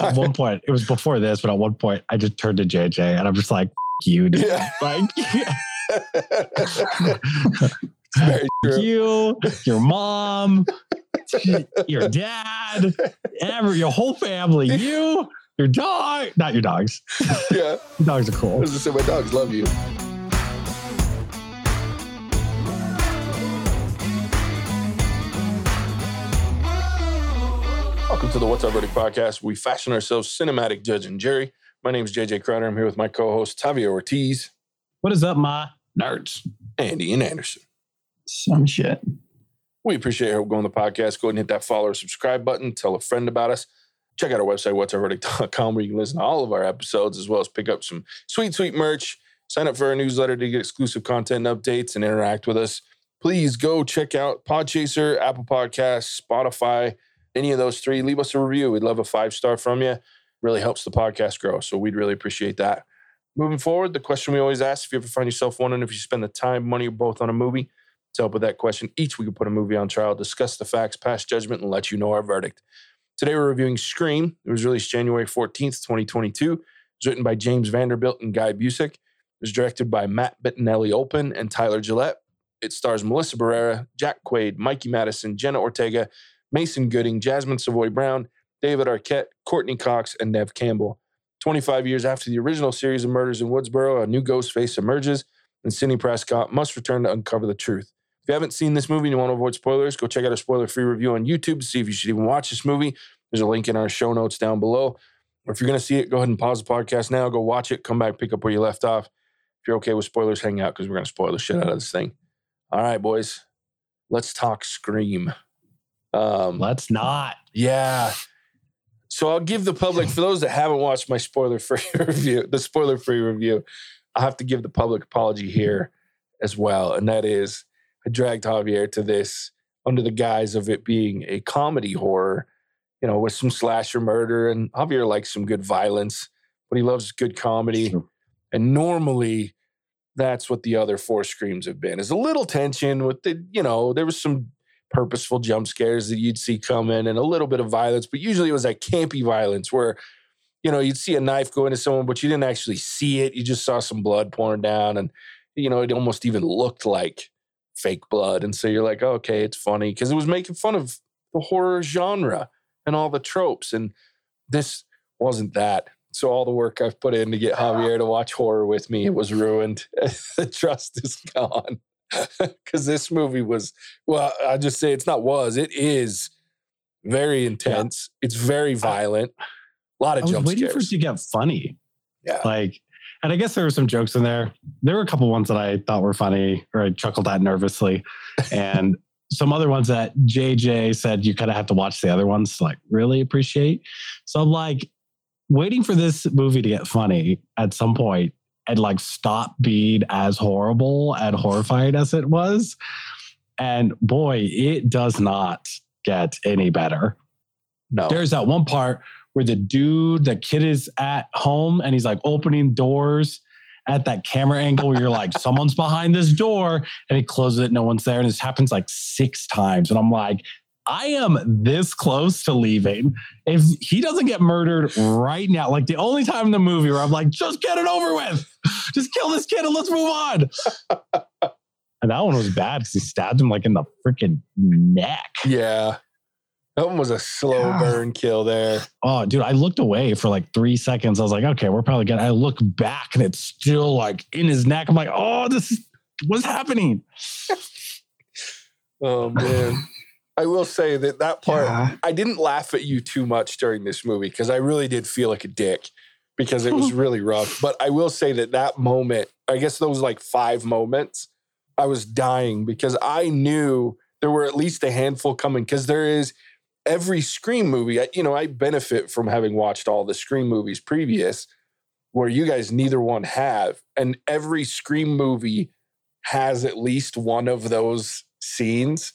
at one point, it was before this, but at one point, I just turned to JJ and I'm just like, you, dude. Yeah. Like, you, your mom, your dad, every, your whole family, you, your dog, not your dogs. Yeah. Dogs are I cool. say my dogs love you. To the What's Up Verdict podcast. We fashion ourselves cinematic judge and jury. My name is JJ Crowder. I'm here with my co-host Tavio Ortiz What is up, my nerds? Andy and Anderson. Some shit. We appreciate your help going on the podcast. Go ahead and hit that follow or subscribe button. Tell a friend about us. Check out our website, whatsoververdict.com, where you can listen to all of our episodes as well as pick up some sweet, sweet merch. Sign up for our newsletter to get exclusive content and updates and interact with us. Please go check out Podchaser, Apple Podcasts, Spotify, any of those three. Leave us a review. We'd love a five star from you. Really helps the podcast grow. So we'd really appreciate that. Moving forward, the question we always ask if you ever find yourself wondering if you spend the time, money, or both on a movie, to help with that question, each week we put a movie on trial, discuss the facts, pass judgment, and let you know our verdict. Today we're reviewing Scream. It was released January 14th, 2022. It was written by James Vanderbilt and Guy Busick. It was directed by Matt Bettinelli Olpin and Tyler Gillette. It stars Melissa Barrera, Jack Quaid, Mikey Madison, Jenna Ortega, Mason Gooding, Jasmine Savoy Brown, David Arquette, Courteney Cox, and Neve Campbell. 25 years after the original series of murders in Woodsboro, a new ghost face emerges, and Sidney Prescott must return to uncover the truth. If you haven't seen this movie and you want to avoid spoilers, go check out our spoiler free review on YouTube to see if you should even watch this movie. There's a link in our show notes down below. Or if you're going to see it, go ahead and pause the podcast now, go watch it, come back, pick up where you left off. If you're okay with spoilers, hang out because we're going to spoil the shit out of this thing. All right, boys, let's talk Scream. Um, Let's not. yeah. So I'll give the public, for those that haven't watched my spoiler free review, the spoiler free review, I have to give the public apology here as well. And that is, I dragged Javier to this under the guise of it being a comedy horror, you know, with some slasher murder. And Javier likes some good violence, but he loves good comedy. Sure. And normally, that's what the other four screams have been is a little tension with the, you know, there was some purposeful jump scares that you'd see coming and a little bit of violence, but usually it was that campy violence where, you know, you'd see a knife go into someone, but you didn't actually see it. You just saw some blood pouring down and, you know, it almost even looked like fake blood. And so you're like, oh, okay, it's funny because it was making fun of the horror genre and all the tropes. And this wasn't that. So all the work I've put in to get Javier to watch horror with me, it was ruined. the trust is gone. Because this movie was, well, I just say it's not was, it is very intense. It's very violent. A lot I of was jump waiting for it to get funny. Yeah. Like, and I guess there were some jokes in there. There were a couple ones that I thought were funny or I chuckled at nervously. And some other ones that JJ said you kind of have to watch the other ones to like really appreciate. So I'm like waiting for this movie to get funny at some point and like stop being as horrible and horrifying as it was. And boy, it does not get any better no. there's that one part where the dude, the kid is at home and he's like opening doors at that camera angle where you're like, someone's behind this door, and he closes it, no one's there. And this happens like six times. And I'm like, I am this close to leaving. If he doesn't get murdered right now, like the only time in the movie where I'm like, just get it over with, just kill this kid and let's move on. and that one was bad because he stabbed him like in the freaking neck. Yeah. That one was a slow Yeah. burn kill there. Oh, dude, I looked away for like three seconds. I was like, okay, we're probably gonna. I look back and it's still like in his neck. I'm like, oh, this is what's happening. Oh, man. I will say that that part, Yeah. I didn't laugh at you too much during this movie because I really did feel like a dick because it was really rough. But I will say that that moment, I guess those like five moments, I was dying because I knew there were at least a handful coming because there is every Scream movie. I, you know, I benefit from having watched all the Scream movies previous where you guys neither one have. And every Scream movie has at least one of those scenes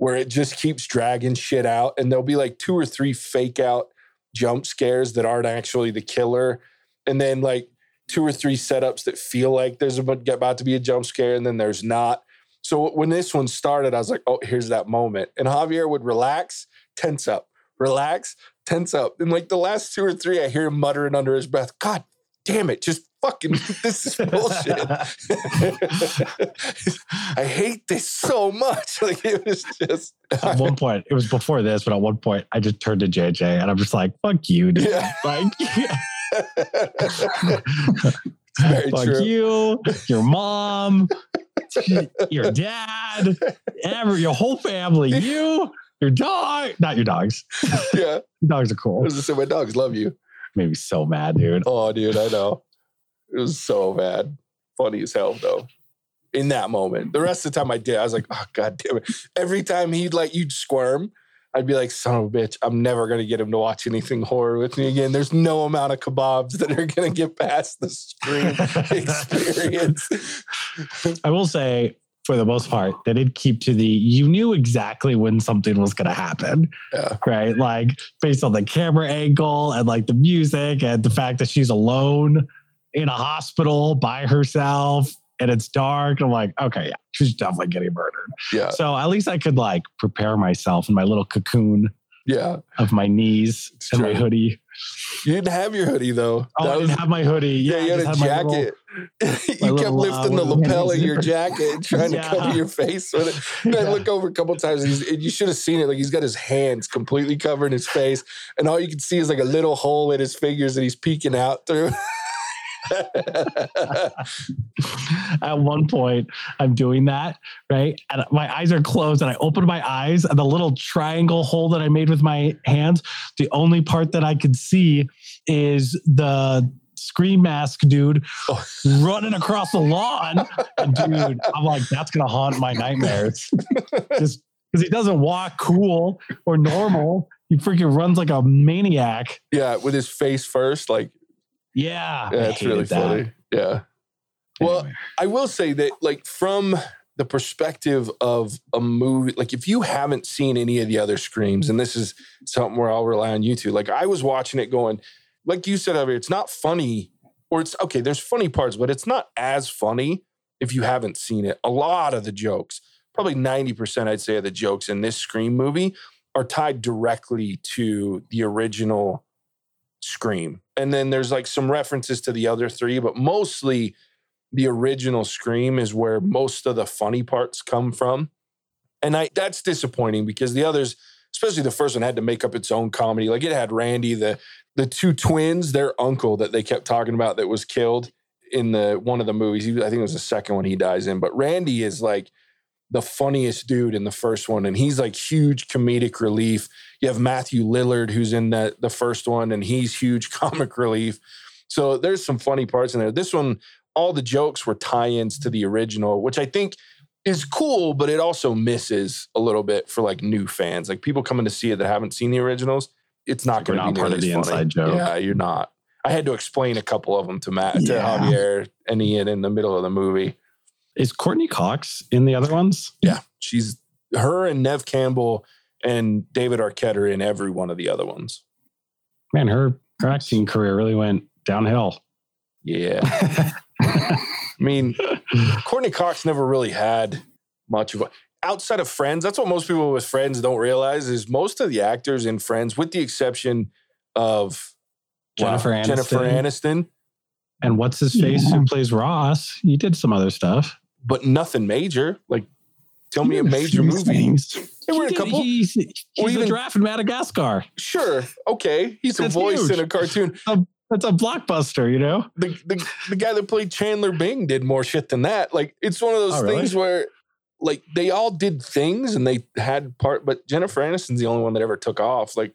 where it just keeps dragging shit out and there'll be like two or three fake out jump scares that aren't actually the killer and then like two or three setups that feel like there's about to be a jump scare and then there's not so when this one started i was like oh here's that moment and javier would relax tense up relax tense up. And like the last two or three, I hear him muttering under his breath, God damn it, just fucking, this is bullshit. I hate this so much. Like it was just. at one point, it was before this, but at one point, I just turned to JJ and I'm just like, "Fuck you, dude! Yeah. Like, Very fuck true. you, your mom, your dad, every your whole family, you, your dog, not your dogs. Yeah. Dogs are cool. I was just saying, my dogs love you. Made me so mad, dude. Oh, dude, I know. It was so bad. Funny as hell, though. In that moment. The rest of the time I did, I was like, oh, God damn it. Every time he'd like, you'd squirm, I'd be like, son of a bitch, I'm never going to get him to watch anything horror with me again. There's no amount of kebabs that are going to get past the screen experience. I will say, for the most part, they did keep to the you knew exactly when something was going to happen, Yeah. right? Like based on the camera angle and like the music and the fact that she's alone in a hospital by herself and it's dark. I'm like, okay, yeah, she's definitely getting murdered. Yeah. So at least I could like prepare myself in my little cocoon Yeah. of my knees It's and my hoodie. You didn't have your hoodie, though. Oh, That I was- didn't have my hoodie. yeah, Yeah, you had a just my little- jacket. you kept uh, lifting the what is it? lapel of your jacket and trying to cover your face with it. And I look over a couple times. And you should have seen it. Like he's got his hands completely covering his face, and all you can see is like a little hole in his fingers that he's peeking out through. at one point i'm doing that right and my eyes are closed and i open my eyes and the little triangle hole that i made with my hands the only part that i could see is the scream mask dude Oh. running across the lawn and dude i'm like that's gonna haunt my nightmares just because he doesn't walk cool or normal he freaking runs like a maniac yeah, with his face first. Like, yeah yeah, it's really that. funny. Yeah. Well, Anyway. I will say that, like, from the perspective of a movie, like, if you haven't seen any of the other screams, and this is something where I'll rely on you two, like, I was watching it going, like you said earlier, it's not funny, or it's okay, there's funny parts, but it's not as funny if you haven't seen it. A lot of the jokes, probably 90%, I'd say, of the jokes in this Scream movie are tied directly to the original Scream. And then there's like some references to the other three, but mostly the original Scream is where most of the funny parts come from. And I that's disappointing because the others, especially the first one, had to make up its own comedy. Like it had Randy, the the two twins, their uncle that they kept talking about that was killed in the one of the movies. I think it was the second one he dies in. But Randy is like the funniest dude in the first one, and he's like huge comedic relief. You have Matthew Lillard who's in the the first one, and he's huge comic relief. So there's some funny parts in there. This one, all the jokes were tie-ins to the original, which I think is cool, but it also misses a little bit for like new fans, like people coming to see it that haven't seen the originals. It's not going to be part of the funny. inside joke. Yeah, you're not. I had to explain a couple of them to Matt, to Yeah. Javier, and Ian in the middle of the movie. is courteney cox in the other ones Yeah, she's her and Neve Campbell and David Arquette are in every one of the other ones. man, her, her acting career really went downhill. Yeah, I mean, Courteney Cox never really had much of a outside of Friends. That's what most people with Friends don't realize is most of the actors in Friends, with the exception of Jennifer wow, Jennifer Aniston. Aniston, and what's his face Yeah. who plays Ross? He did some other stuff. but nothing major. Like, tell me a major movie. things. There were He a couple. He's, he's Or even, a giraffe in Madagascar. Sure, okay, he's a That's voice huge. in a cartoon. That's a blockbuster, you know. the, the the guy that played Chandler Bing did more shit than that. Like it's one of those Oh, really? things where like they all did things and they had part, but Jennifer Aniston's the only one that ever took off. Like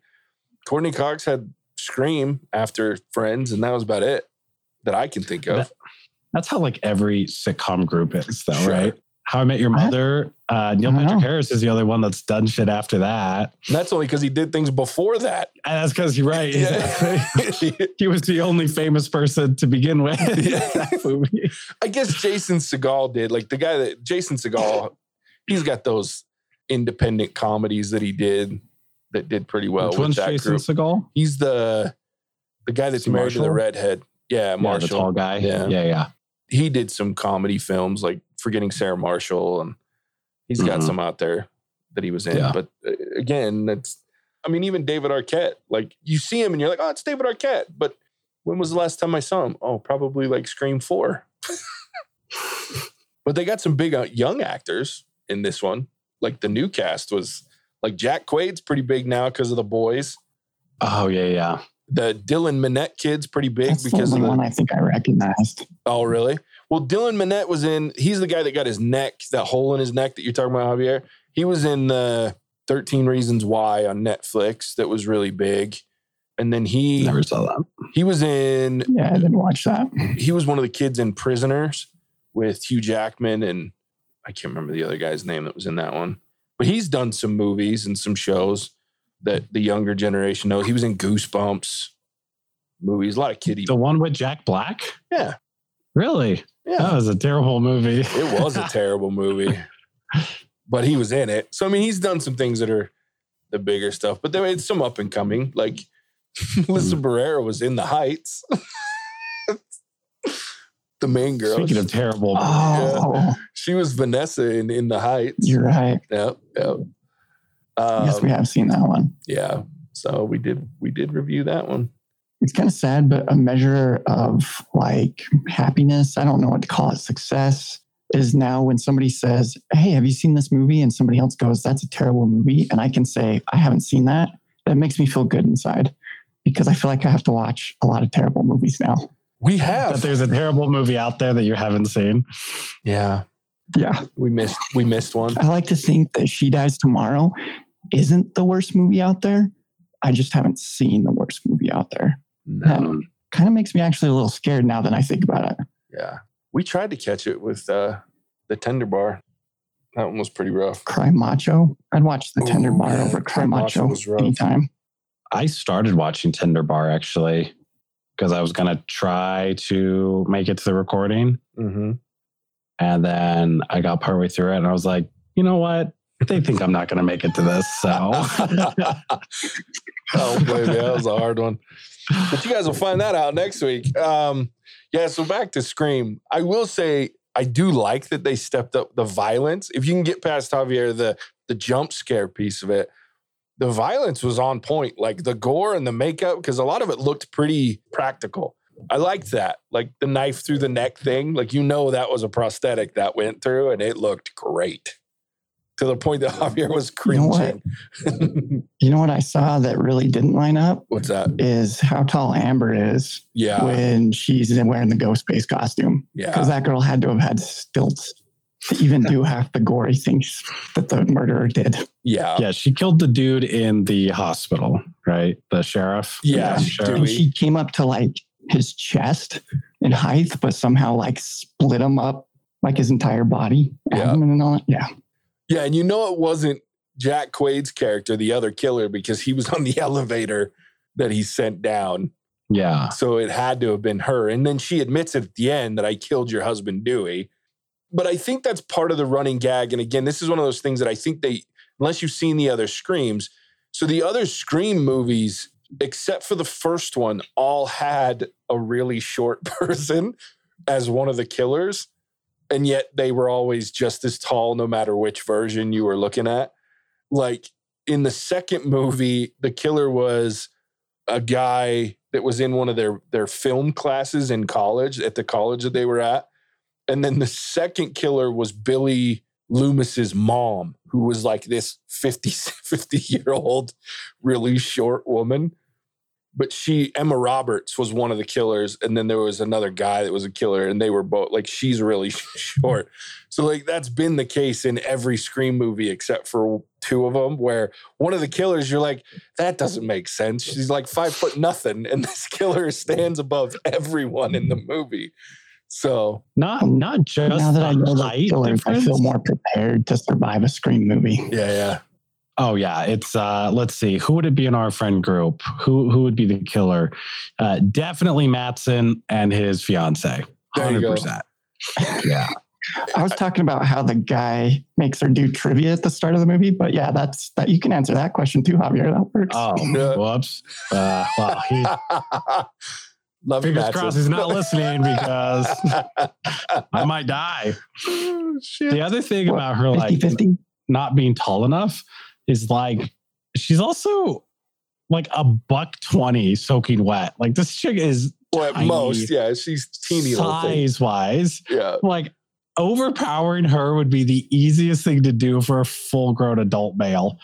Courteney Cox had Scream after Friends, and that was about it that I can think of. That's how like every sitcom group is, though, Sure. right? How I Met Your Mother. Uh, Neil Patrick know. Harris is the only one that's done shit after that, that's only because he did things before that. and that's because you're right. exactly. Yeah. he was the only famous person to begin with. Yeah. I guess Jason Segel did. Like the guy that Jason Segel, he's got those independent comedies that he did that did pretty well Which with one's that Jason group. Segel? He's the the guy that's Is he married to the redhead. Yeah, Yeah, the Marshall. tall guy. Yeah. yeah, yeah. he did some comedy films like Forgetting Sarah Marshall, and he's got Mhm. some out there that he was in. Yeah. But uh, again, that's I mean, even David Arquette, like you see him and you're like, oh, it's David Arquette. But when was the last time I saw him? Oh, probably like Scream 4. but they got some big uh, young actors in this one. Like the new cast was like Jack Quaid's pretty big now because of the boys. Oh yeah, yeah. The Dylan Minnette kid's pretty big That's the because of the. one I think I recognized. Oh, really? Well, Dylan Minnette was in. He's the guy that got his neck, that hole in his neck that you're talking about, Javier. He was in the 13 Reasons Why on Netflix. That was really big. And then he Never saw that. he was in Yeah, I didn't watch that. he was one of the kids in Prisoners with Hugh Jackman and I can't remember the other guy's name that was in that one. But he's done some movies and some shows that the younger generation knows. He was in Goosebumps movies, a lot of kiddie. The one with Jack Black. Yeah, Really? Yeah. That was a terrible movie. It was a terrible movie, but he was in it. So I mean, he's done some things that are the bigger stuff, but there is some up and coming. Like Melissa Barrera was in The Heights, the main girl. Speaking of terrible, Oh, she was Vanessa in In the Heights. you're right. Yep, yep. Um, yes, we have seen that one. yeah. So we did we did review that one. It's kind of sad, but a measure of like happiness, I don't know what to call it, success is now when somebody says, Hey, have you seen this movie? And somebody else goes, That's a terrible movie. And I can say, I haven't seen that. That makes me feel good inside because I feel like I have to watch a lot of terrible movies now. We that have. there's a terrible movie out there that you haven't seen. Yeah. Yeah. We missed we missed one. I like to think that She Dies Tomorrow isn't the worst movie out there. I just haven't seen the worst movie out there. No. Kind of makes me actually a little scared now that I think about it. Yeah. We tried to catch it with uh the tender bar. That one was pretty rough. Cry Macho. I'd watch The Tender Bar yeah, over Cry Cry Macho Macho anytime. I started watching Tender Bar actually because I was gonna try to make it to the recording, Mm-hmm. and then I got partway through it, and I was like, you know what? They think I'm not gonna make it to this, so oh baby, that was a hard one. But you guys will find that out next week. Um, yeah, so back to Scream. I will say I do like that they stepped up the violence. If you can get past Javier, the the jump scare piece of it, the violence was on point. Like the gore and the makeup, because a lot of it looked pretty practical. I liked that. Like the knife through the neck thing. Like you know that was a prosthetic that went through and it looked great. To the point that Javier was You know what? cringing. You know what I saw that really didn't line up What's that? is how tall Amber is Yeah. when she's wearing the ghost face costume. Yeah. Because that girl had to have had stilts to even do half the gory things that the murderer did. Yeah. yeah, she killed the dude in the hospital, right? The sheriff. Yeah, The she sheriff. And she came up to like his chest in height, but somehow like split him up like his entire body, Yeah. abdomen and all that. Yeah. Yeah. And you know, it wasn't Jack Quaid's character, the other killer, because he was on the elevator that he sent down. Yeah, So it had to have been her. And then she admits at the end that I killed your husband, Dewey. But I think that's part of the running gag. And again, this is one of those things that I think they, unless you've seen the other Screams, so the other Scream movies, except for the first one, all had a really short person as one of the killers. And yet they were always just as tall, no matter which version you were looking at. Like in the second movie, the killer was a guy that was in one of their their film classes in college at the college that they were at and then the second killer was billy loomis's mom who was like this 50 50 year old really short woman but she emma roberts was one of the killers and then there was another guy that was a killer and they were both like she's really short so like that's been the case in every scream movie except for two of them where one of the killers you're like that doesn't make sense. She's like five foot nothing, and this killer stands above everyone in the movie. So not not just now that I know the height I feel more prepared to survive a Scream movie. yeah, yeah. Oh yeah, it's uh let's see. Who would it be in our friend group? Who who would be the killer? Uh definitely Matson and his fiance. There you go. 100%. Yeah. I was talking about how the guy makes her do trivia at the start of the movie, but yeah, that's that. You can answer that question too, Javier. That works. Oh, Yeah. whoops. Uh well, he Love fingers Matson. crossed he's not listening because I might die. Oh, shit. The other thing What, about her like 50 50. not being tall enough is like she's also like a buck 20 soaking wet. Like this chick is Well, at tiny most, yeah, she's teeny little thing. size wise. Yeah, Like overpowering her would be the easiest thing to do for a full grown adult male.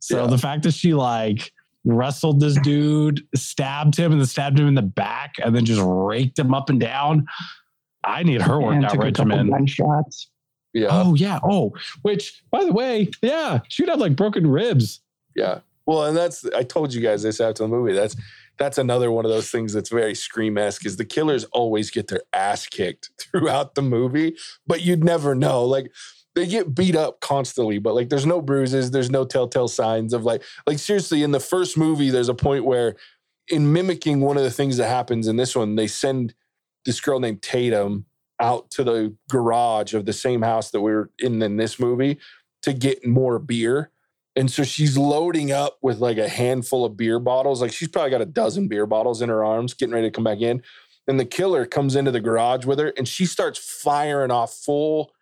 So Yeah. the fact that she like wrestled this dude, stabbed him, and then stabbed him in the back, and then just raked him up and down. I need her and workout took a couple regimen. gunshots. Yeah, Oh yeah. Oh, which by the way, yeah, she'd have like broken ribs. yeah. Well, and that's I told you guys this after the movie. That's that's another one of those things that's very scream esque. Is the killers always get their ass kicked throughout the movie, but you'd never know. Like they get beat up constantly, but like there's no bruises, there's no telltale signs of like like seriously. In the first movie, there's a point where, in mimicking one of the things that happens in this one, they send this girl named Tatum out to the garage of the same house that we were in in this movie to get more beer. And so she's loading up with like a handful of beer bottles. Like she's probably got a dozen beer bottles in her arms, getting ready to come back in. And the killer comes into the garage with her and she starts firing off full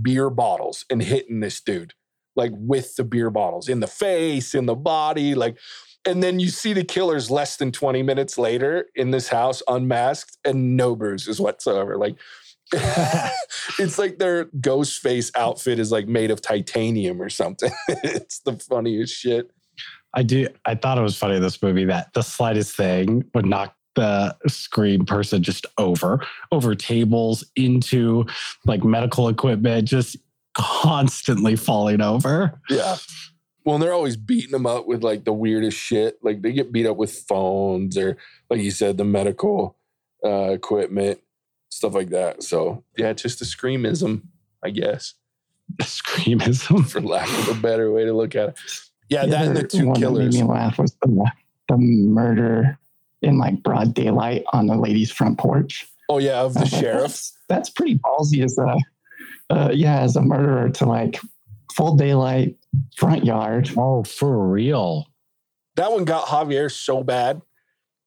beer bottles and hitting this dude, like with the beer bottles in the face, in the body. Like, and then you see the killers less than 20 minutes later in this house unmasked and no bruises whatsoever. Like, it's like their ghost face outfit is like made of titanium or something. it's the funniest shit. I do. I thought it was funny in this movie that the slightest thing would knock the screen person just over, over tables, into like medical equipment, just constantly falling over. Yeah. Well, and they're always beating them up with like the weirdest shit. Like they get beat up with phones or, like you said, the medical uh, equipment, stuff like that. So yeah, it's just a screamism, I guess, Screamism. for lack of a better way to look at it. Yeah, The that and the other two one that killers. made me laugh was the, the murder in like broad daylight on the lady's front porch. Oh yeah, of the was like, sheriff. That's, that's pretty ballsy as a, uh, yeah, as a murderer to like full daylight front yard. Oh, for real. That one got Javier so bad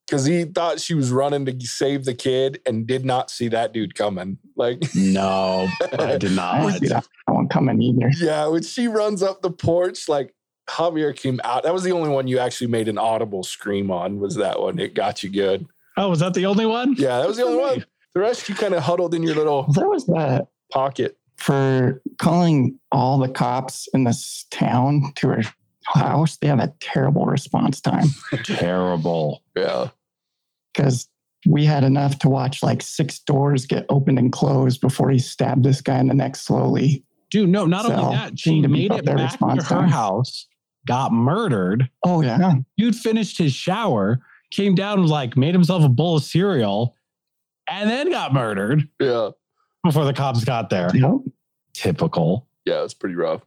because he thought she was running to save the kid and did not see that dude coming. Like, No, I did I not. didn't see that one coming either. yeah, when she runs up the porch, like Javier came out. That was the only one you actually made an audible scream on. Was that one? It got you good. Oh, was that the only one? Yeah, that was the only one. The rest you kind of huddled in your little There was that pocket. for calling all the cops in this town to her house. They have a terrible response time Terrible. Yeah, because we had enough to watch like six doors get opened and closed before he stabbed this guy in the neck slowly. Dude, no, not So, only that, she made it their back to her time. house, got murdered. Oh yeah, Dude finished his shower, came down, like, made himself a bowl of cereal, and then got murdered yeah, before the cops got there. Yep. Typical. yeah. It's pretty rough.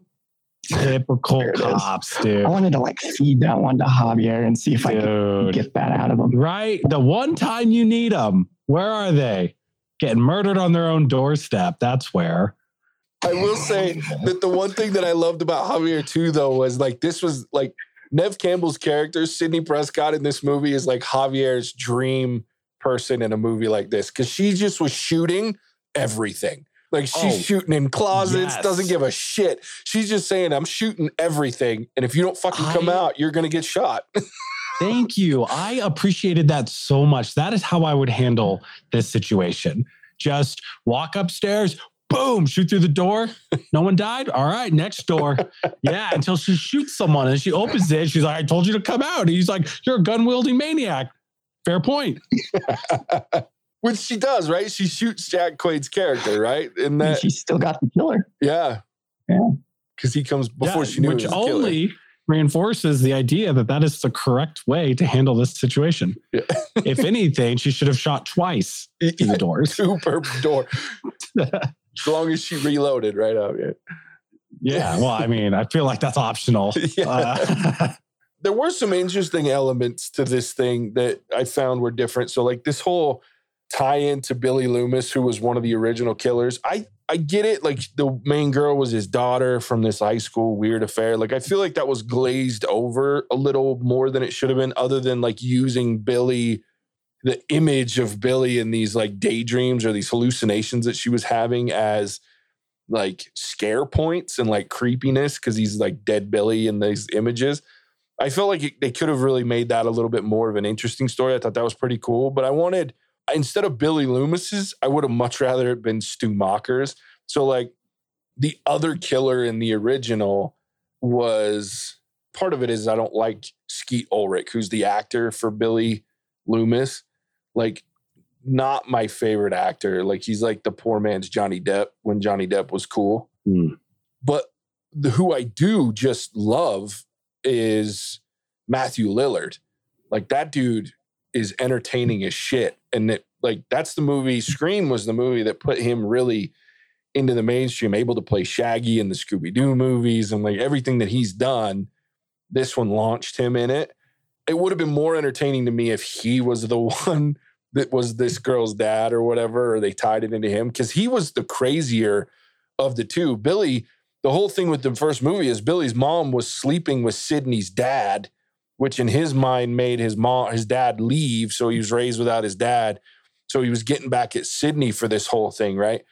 Typical There it is. cops, dude. I wanted to like feed that one to Javier and see if I could get that out of him. Right? The one time you need them, where are they? Getting murdered on their own doorstep. That's where. I will say that the one thing that I loved about Javier too, though, was like this was like Neve Campbell's character, Sidney Prescott in this movie is like Javier's dream person in a movie like this because she just was shooting everything. Like she's Oh, shooting in closets, yes. doesn't give a shit. She's just saying, I'm shooting everything. And if you don't fucking come I- out, you're going to get shot. Thank you. I appreciated that so much. That is how I would handle this situation. Just walk upstairs, boom, shoot through the door. No one died. All right, next door. Yeah, until she shoots someone and she opens it. She's like, I told you to come out. And he's like, You're a gun wielding maniac. Fair point. Which she does, right? She shoots Jack Quaid's character, right? And And that, she still got the killer. yeah. Yeah. Because he comes before Yeah, she knew which he was a killer. only reinforces the idea that that is the correct way to handle this situation. Yeah. if anything, she should have shot twice through the doors. super door. as long as she reloaded right out. Yeah. Yeah, well, I mean, I feel like that's optional. Yeah. Uh, there were some interesting elements to this thing that I found were different. So, like this whole tie in to Billy Loomis, who was one of the original killers. I I get it. Like the main girl was his daughter from this high school weird affair. Like I feel like that was glazed over a little more than it should have been, other than like using Billy, the image of Billy in these like daydreams or these hallucinations that she was having as like scare points and like creepiness because he's like dead Billy in these images. I felt like it, they could have really made that a little bit more of an interesting story. I thought that was pretty cool. But I wanted, instead of Billy Loomis's, I would have much rather it been Stu Macher's. So, like, the other killer in the original was part of it is I don't like Skeet Ulrich, who's the actor for Billy Loomis. Like, not my favorite actor. Like, he's like the poor man's Johnny Depp when Johnny Depp was cool. Hmm. But the, who I do just love is Matthew Lillard. Like, that dude is entertaining as shit. And that like, that's the movie. Scream was the movie that put him really into the mainstream, able to play Shaggy in the Scooby Doo movies and like everything that he's done. This one launched him in it. It would have been more entertaining to me if he was the one that was this girl's dad or whatever, or they tied it into him because he was the crazier of the two. Billy, the whole thing with the first movie is Billy's mom was sleeping with Sidney's dad, which in his mind made his mom, his dad leave. So he was raised without his dad. So he was getting back at Sidney for this whole thing, right?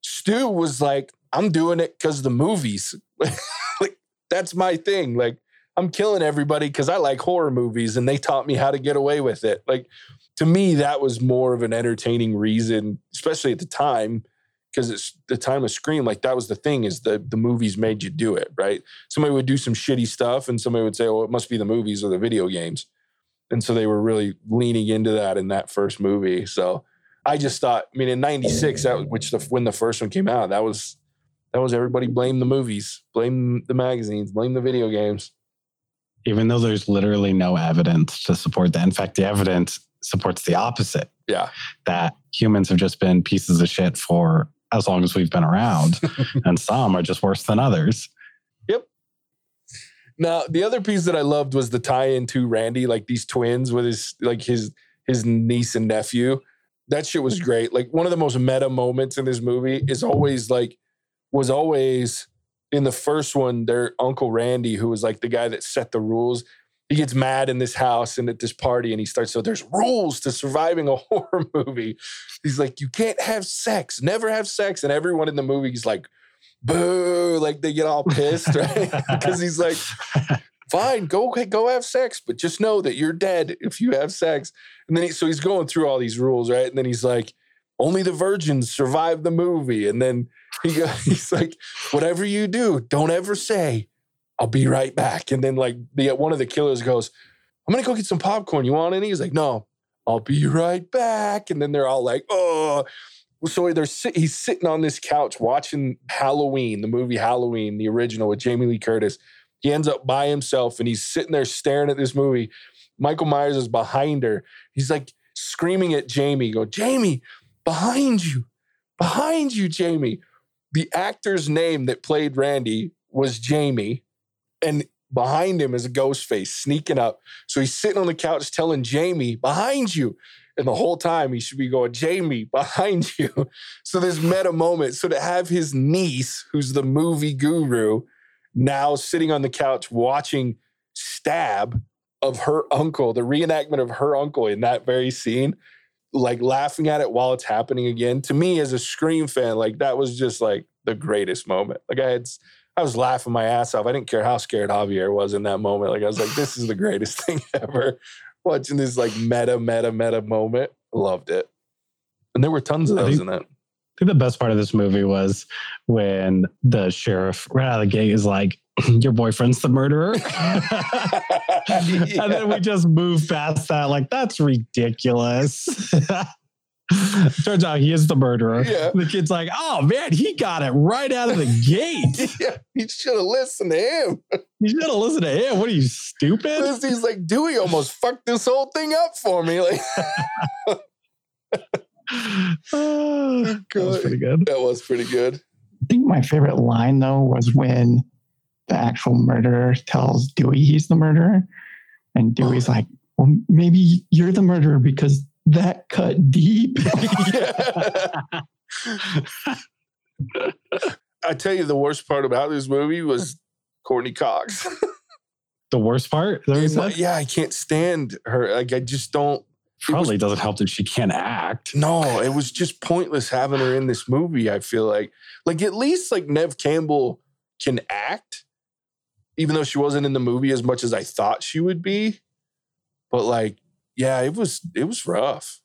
Stu was like, I'm doing it because the movies. like, that's my thing. Like, I'm killing everybody because I like horror movies and they taught me how to get away with it. Like, to me, that was more of an entertaining reason, especially at the time, because it's the time of Scream. Like, that was the thing is the, the movies made you do it, right? Somebody would do some shitty stuff and somebody would say, oh, it must be the movies or the video games. And so they were really leaning into that in that first movie. So, I just thought, I mean, in '96, that which the, when the first one came out, that was that was everybody blame the movies, blame the magazines, blame the video games. Even though there's literally no evidence to support that. In fact, the evidence supports the opposite. Yeah, that humans have just been pieces of shit for as long as we've been around, and some are just worse than others. Yep. Now, the other piece that I loved was the tie-in to Randy, like these twins with his like his his niece and nephew that shit was great. Like one of the most meta moments in this movie is always like was always in the first one, their Uncle Randy, who was like the guy that set the rules. He gets mad in this house and at this party, and he starts, so there's rules to surviving a horror movie. He's like, you can't have sex, never have sex. And everyone in the movie is like, boo, like they get all pissed, right? Because he's like, fine, go go have sex, but just know that you're dead if you have sex. And then he, so he's going through all these rules, right? And then he's like, only the virgins survive the movie. And then he he's like, whatever you do, don't ever say, I'll be right back. And then like the one of the killers goes, I'm gonna go get some popcorn. You want any? He's like, no, I'll be right back. And then they're all like, oh. So they're he's sitting on this couch watching Halloween, the movie Halloween, the original with Jamie Lee Curtis. He ends up by himself and he's sitting there staring at this movie. Michael Myers is behind her. He's like screaming at Jamie, go, Jamie, behind you, behind you, Jamie. The actor's name that played Randy was Jamie. And behind him is a ghost face sneaking up. So he's sitting on the couch telling Jamie, behind you. And the whole time he should be going, Jamie, behind you. So this meta moment. So to have his niece, who's the movie guru, now sitting on the couch watching Stab of her uncle, the reenactment of her uncle in that very scene, like laughing at it while it's happening again. To me, as a Scream fan, like that was just like the greatest moment. Like I had, I was laughing my ass off. I didn't care how scared Javier was in that moment. Like I was like, this is the greatest thing ever. Watching this like meta, meta, meta moment. Loved it. And there were tons of those think, in that. I think the best part of this movie was when the sheriff right out of the gate is like, your boyfriend's the murderer. yeah. And then we just move past that. Like, that's ridiculous. Turns out he is the murderer. Yeah. The kid's like, oh man, he got it right out of the gate. yeah, he should have listened to him. You should have listened to him. What are you, stupid? He's like, Dewey almost fucked this whole thing up for me. Like, oh, that was pretty good. That was pretty good. I think my favorite line though was when the actual murderer tells Dewey he's the murderer. And Dewey's like, well, maybe you're the murderer because that cut deep. I tell you, the worst part about this movie was Courteney Cox. the worst part? yeah, I can't stand her. Like, I just don't. Probably was, doesn't help that she can't act. No, it was just pointless having her in this movie. I feel like, like at least like Neve Campbell can act, even though she wasn't in the movie as much as I thought she would be. But like, yeah, it was it was rough.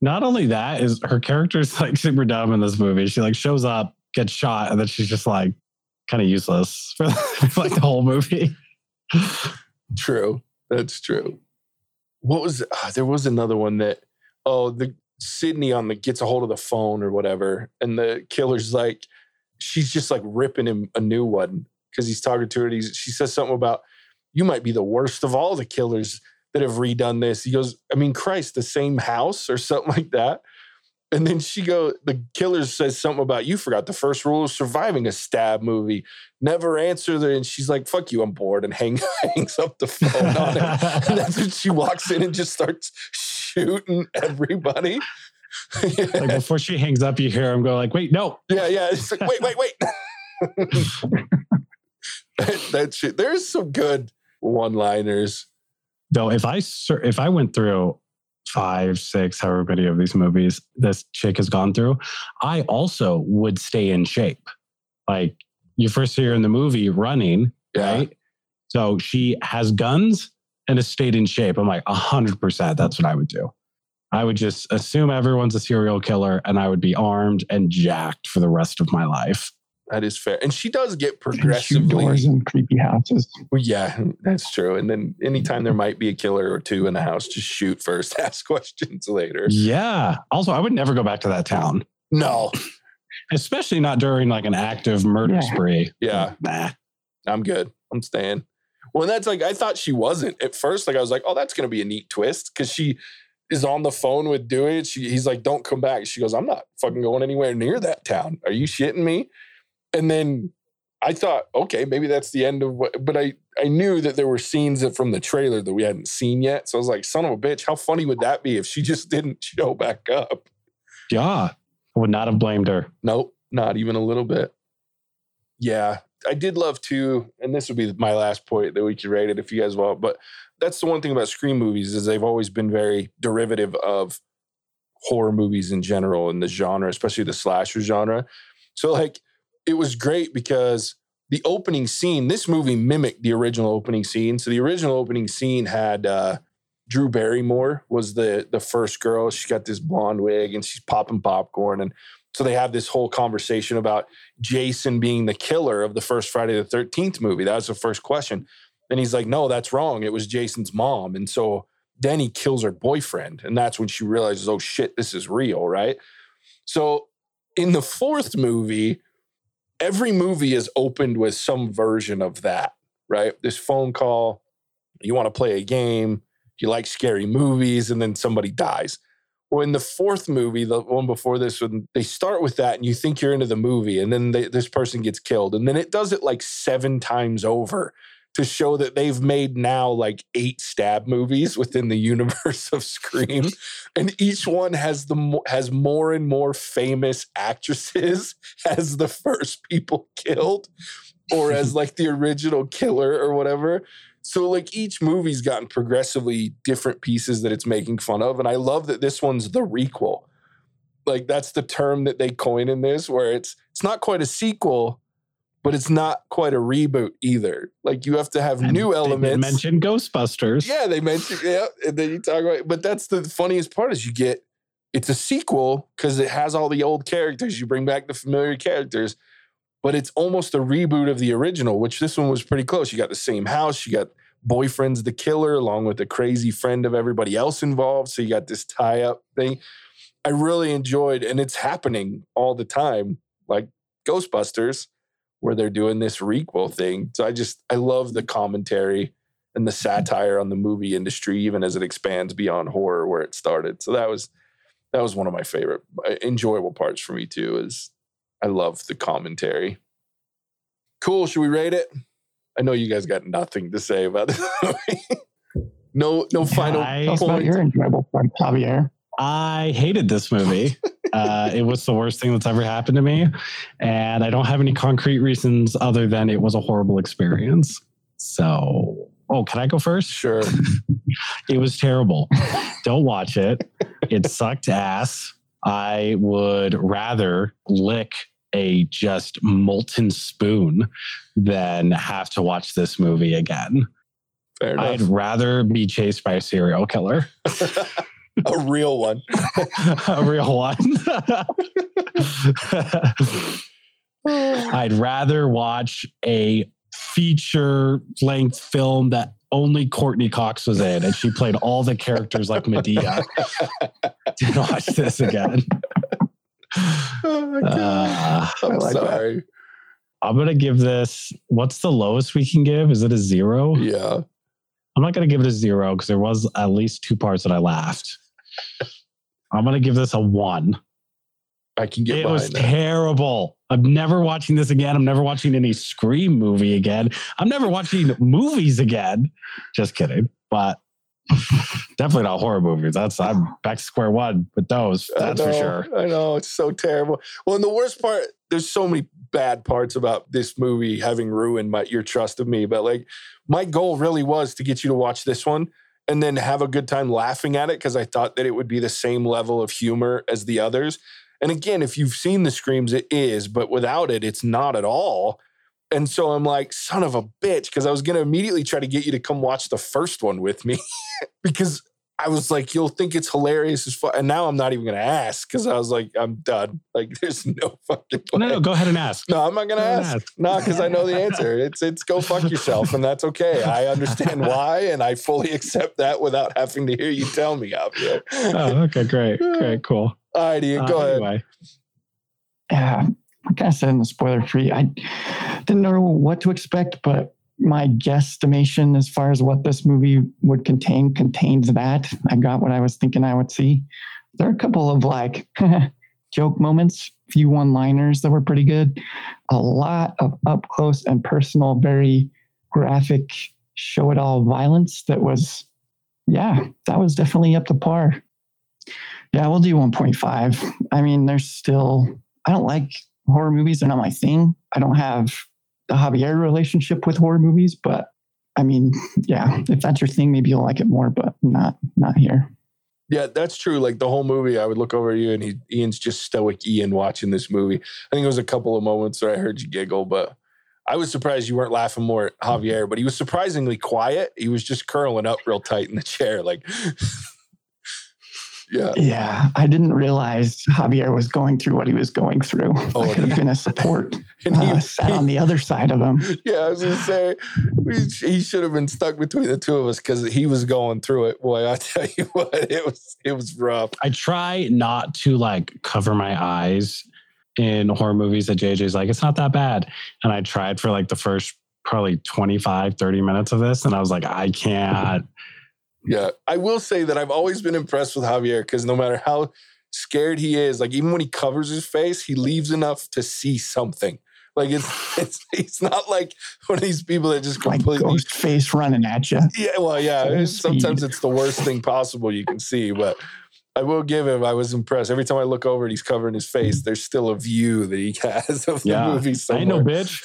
Not only that is her character is like super dumb in this movie. She like shows up, gets shot, and then she's just like kind of useless for like the whole movie. True. That's true. What was uh, there was another one that oh the Sidney on the gets a hold of the phone or whatever, and the killer's like she's just like ripping him a new one because he's talking to her. And he's, she says something about you might be the worst of all the killers that have redone this. He goes, I mean, Christ, the same house or something like that. And then she go, the killer says something about you forgot the first rule of surviving a stab movie. Never answer the and she's like, fuck you, I'm bored, and hang, hangs up the phone on him. and that's when she walks in and just starts shooting everybody. like before she hangs up, you hear him go like, wait, no. Yeah, yeah. It's like, wait, wait, wait. that, that shit. There's some good one-liners. Though if I if I went through five, six, however many of these movies this chick has gone through, I also would stay in shape. Like you first see her in the movie running, Yeah. right? So she has guns and has stayed in shape. I'm like, hundred percent. That's what I would do. I would just assume everyone's a serial killer and I would be armed and jacked for the rest of my life. That is fair. And she does get And shoot doors and creepy houses. Well, yeah, that's true. And then anytime there might be a killer or two in the house, just shoot first, ask questions later. Yeah. Also, I would never go back to that town, No. especially not during like an active murder Yeah. spree. Yeah. Nah. I'm good. I'm staying. Well, and that's like I thought she wasn't at first. Like I was like, oh, that's gonna be a neat twist because she is on the phone with Dewey. and She, he's like, don't come back. She goes, I'm not fucking going anywhere near that town. Are you shitting me? And then I thought, okay, maybe that's the end of what. But I I knew that there were scenes that- from the trailer that we hadn't seen yet. So I was like, son of a bitch, how funny would that be if she just didn't show back up? Yeah. I would not have blamed her. Nope, not even a little bit. Yeah, I did love too, and this would be my last point that we could rate it if you guys want. But that's the one thing about Scream movies is they've always been very derivative of horror movies in general and the genre, especially the slasher genre. So like it was great because the opening scene, this movie mimicked the original opening scene. So the original opening scene had uh Drew Barrymore was the the first girl. She's got this blonde wig and she's popping popcorn. And so they have this whole conversation about Jason being the killer of the first Friday the 13th movie. That was the first question. And he's like, no, that's wrong. It was Jason's mom. And so then he kills her boyfriend. And that's when she realizes, oh shit, this is real, right? So in the fourth movie, every movie is opened with some version of that, right? This phone call, you want to play a game, you like scary movies, and then somebody dies. Well, in the fourth movie, the one before this one, they start with that, and you think you're into the movie, and then they, this person gets killed, and then it does it like seven times over to show that they've made now like eight stab movies within the universe of Scream, and each one has the has more and more famous actresses as the first people killed, or as like the original killer or whatever. So like each movie's gotten progressively different pieces that it's making fun of, and I love that this one's the requel. Like that's the term that they coin in this, where it's it's not quite a sequel, but it's not quite a reboot either. Like you have to have And new elements. mention Ghostbusters. Yeah, they mentioned yeah, and then you talk about. But that's the funniest part is you get it's a sequel because it has all the old characters. You bring back the familiar characters, but it's almost a reboot of the original. Which this one was pretty close. You got the same house. You got boyfriend's the killer along with the crazy friend of everybody else involved. So you got this tie up thing. I really enjoyed, and it's happening all the time, like Ghostbusters, where they're doing this requel thing. So I just I love the commentary and the satire on the movie industry, even as it expands beyond horror where it started. So that was that was one of my favorite uh, enjoyable parts for me too. Is I love the commentary. Cool. Should we rate it? I know you guys got nothing to say about this no, no final I- Tell about points. your enjoyable part, Javier. I hated this movie. uh, it was the worst thing that's ever happened to me. And I don't have any concrete reasons other than it was a horrible experience. So, oh, can I go first? Sure. It was terrible. Don't watch it. It sucked ass. I would rather lick a just molten spoon than have to watch this movie again. Fair I'd rather be chased by a serial killer, a real one. a real one. I'd rather watch a feature length film that only Courteney Cox was in and she played all the characters like Madea to watch this again. Oh my God. Uh, I'm I like that. sorry. I'm gonna give this. What's the lowest we can give? Is it a zero? Yeah. I'm not gonna give it a zero because there was at least two parts that I laughed. I'm gonna give this a one. I can get it was that. terrible. I'm never watching this again. I'm never watching any Scream movie again. I'm never watching movies again. Just kidding. But definitely not horror movies. That's I'm back to square one with those. That's for sure. I know it's so terrible. Well, and the worst part, there's so many bad parts about this movie having ruined my your trust of me. But like, my goal really was to get you to watch this one and then have a good time laughing at it because I thought that it would be the same level of humor as the others. And again, if you've seen the screams, it is, but without it, it's not at all. And so I'm like, son of a bitch, because I was gonna immediately try to get you to come watch the first one with me because I was like, you'll think it's hilarious as fuck. And now I'm not even gonna ask because I was like, I'm done. Like, there's no fucking No, way. no, go ahead and ask. No, I'm not gonna Go ask. ask. No, because I know the answer. It's it's go fuck yourself, and that's okay. I understand why, and I fully accept that without having to hear you tell me, Javier. Oh, okay, great, great, cool. All right, Ian, go Uh, ahead. Anyway, yeah, like I said in the spoiler free, I didn't know what to expect, but my guesstimation as far as what this movie would contain contains that. I got what I was thinking I would see. There are a couple of like joke moments, few one liners that were pretty good, a lot of up close and personal, very graphic, show it all violence that was, yeah, that was definitely up to par. Yeah, we'll do 1.5. I mean, there's still I don't like horror movies. They're not my thing. I don't have the Javier relationship with horror movies, but I mean, yeah, if that's your thing, maybe you'll like it more, but not not here. Yeah, that's true. Like the whole movie, I would look over at you, and he, Ian's just stoic Ian watching this movie. I think it was a couple of moments where I heard you giggle, but I was surprised you weren't laughing more at Javier. But he was surprisingly quiet. He was just curling up real tight in the chair, like. yeah, Yeah, I didn't realize Javier was going through what he was going through. Oh, I could have been a support. And he, Uh, sat on the other side of him. yeah, I was gonna say we, he should have been stuck between the two of us because he was going through it. Boy, I tell you what, it was it was rough. I try not to like cover my eyes in horror movies that JJ's like, it's not that bad. And I tried for like the first probably 25, 30 minutes of this. And I was like, I can't. Yeah, I will say that I've always been impressed with Javier because no matter how scared he is, like even when he covers his face, he leaves enough to see something. Like it's it's it's not like one of these people that just Like completely Ghostface running at you. Yeah, well, yeah. It's- Sometimes it's the worst thing possible you can see, but I will give him. I was impressed. Every time I look over and he's covering his face, there's still a view that he has of the Yeah. movie. I Somewhere. ain't no bitch.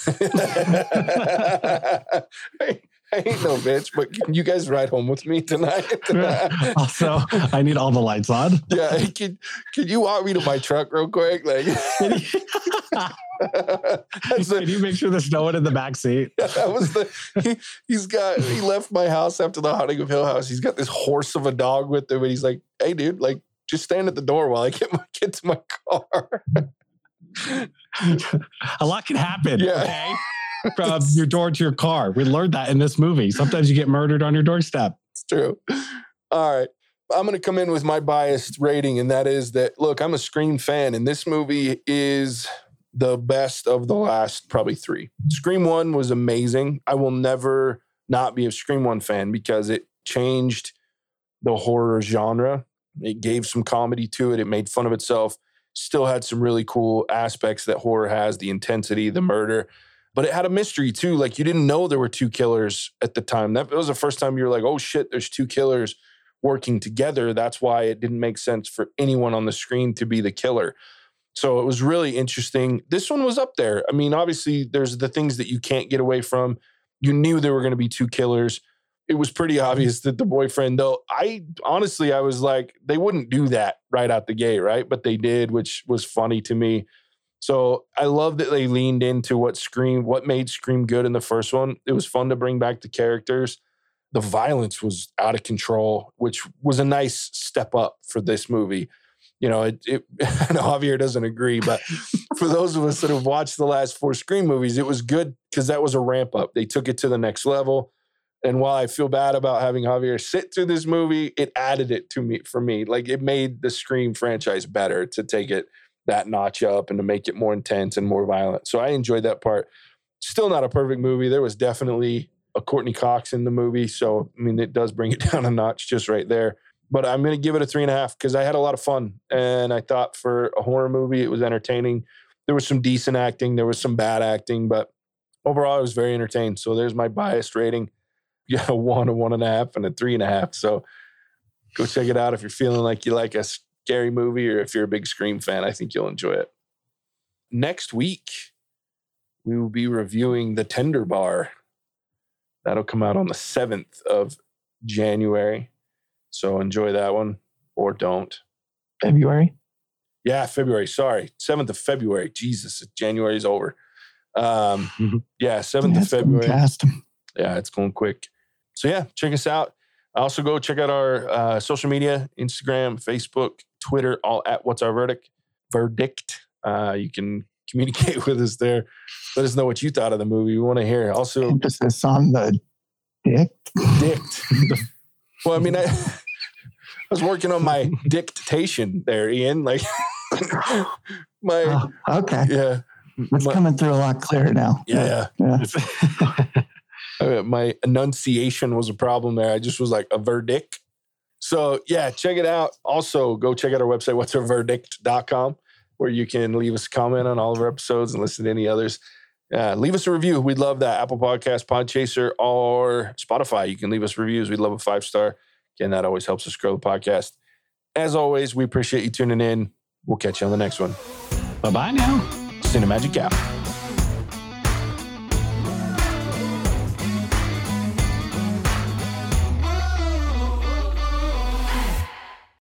I, ain't no bitch, but can you guys ride home with me tonight? also, I need all the lights on. yeah, can can you walk me to my truck real quick? Like, that's Can you make sure there's no one in the back seat? that was the he, he's got he left my house after the haunting of Hill House. He's got this horse of a dog with him, and he's like, "Hey, dude, like just stand at the door while I get my get to my car." A lot can happen. Yeah. Okay. From your door to your car. We learned that in this movie. Sometimes you get murdered on your doorstep. It's true. All right. I'm going to come in with my biased rating, and that is that look, I'm a Scream fan, and this movie is the best of the last probably three. Scream 1 was amazing. I will never not be a Scream 1 fan because it changed the horror genre. It gave some comedy to it, it made fun of itself, still had some really cool aspects that horror has the intensity, the murder. But it had a mystery too. Like you didn't know there were two killers at the time. That was the first time you were like, oh shit, there's two killers working together. That's why it didn't make sense for anyone on the screen to be the killer. So it was really interesting. This one was up there. I mean, obviously, there's the things that you can't get away from. You knew there were going to be two killers. It was pretty obvious that the boyfriend, though, I honestly, I was like, they wouldn't do that right out the gate, right? But they did, which was funny to me. So I love that they leaned into what Scream, what made Scream good in the first one. It was fun to bring back the characters. The violence was out of control, which was a nice step up for this movie. You know, it, it Javier doesn't agree, but for those of us that have watched the last four Scream movies, it was good because that was a ramp up. They took it to the next level. And while I feel bad about having Javier sit through this movie, it added it to me for me. Like it made the Scream franchise better to take it that notch up and to make it more intense and more violent. So I enjoyed that part. Still not a perfect movie. There was definitely a Courteney Cox in the movie. So I mean it does bring it down a notch just right there. But I'm gonna give it a three and a half because I had a lot of fun. And I thought for a horror movie, it was entertaining. There was some decent acting, there was some bad acting, but overall I was very entertained. So there's my biased rating yeah, one, a one and a half, and a three and a half. So go check it out if you're feeling like you like a scary movie or if you're a big Scream fan. I think you'll enjoy it. Next week, we will be reviewing The Tender Bar. That'll come out on the 7th of January. So enjoy that one or don't. February. Yeah, February. Sorry. 7th of February. Jesus, January's over. Um, yeah, 7th Yeah, of February fast. yeah, it's going quick. So yeah, check us out. Also go check out our uh, social media: Instagram, Facebook, Twitter, all at What's Our Verdict. Verdict. Uh, you can communicate with us there. Let us know what you thought of the movie. We want to hear. Also, Emphasis on the dick. dict. well, I mean, I, I was working on my dictation there, Ian. Like my Oh, okay. yeah, It's coming through a lot clearer now. yeah, Yeah. Uh, my enunciation was a problem there. I just was like a verdict. So yeah, check it out. Also, go check out our website, what's our verdict.com, where you can leave us a comment on all of our episodes and listen to any others. Uh, leave us a review. We'd love that. Apple Podcast, Podchaser, or Spotify. You can leave us reviews. We'd love a five star. Again, that always helps us grow the podcast. As always, we appreciate you tuning in. We'll catch you on the next one. Bye bye now. Cinemagic out.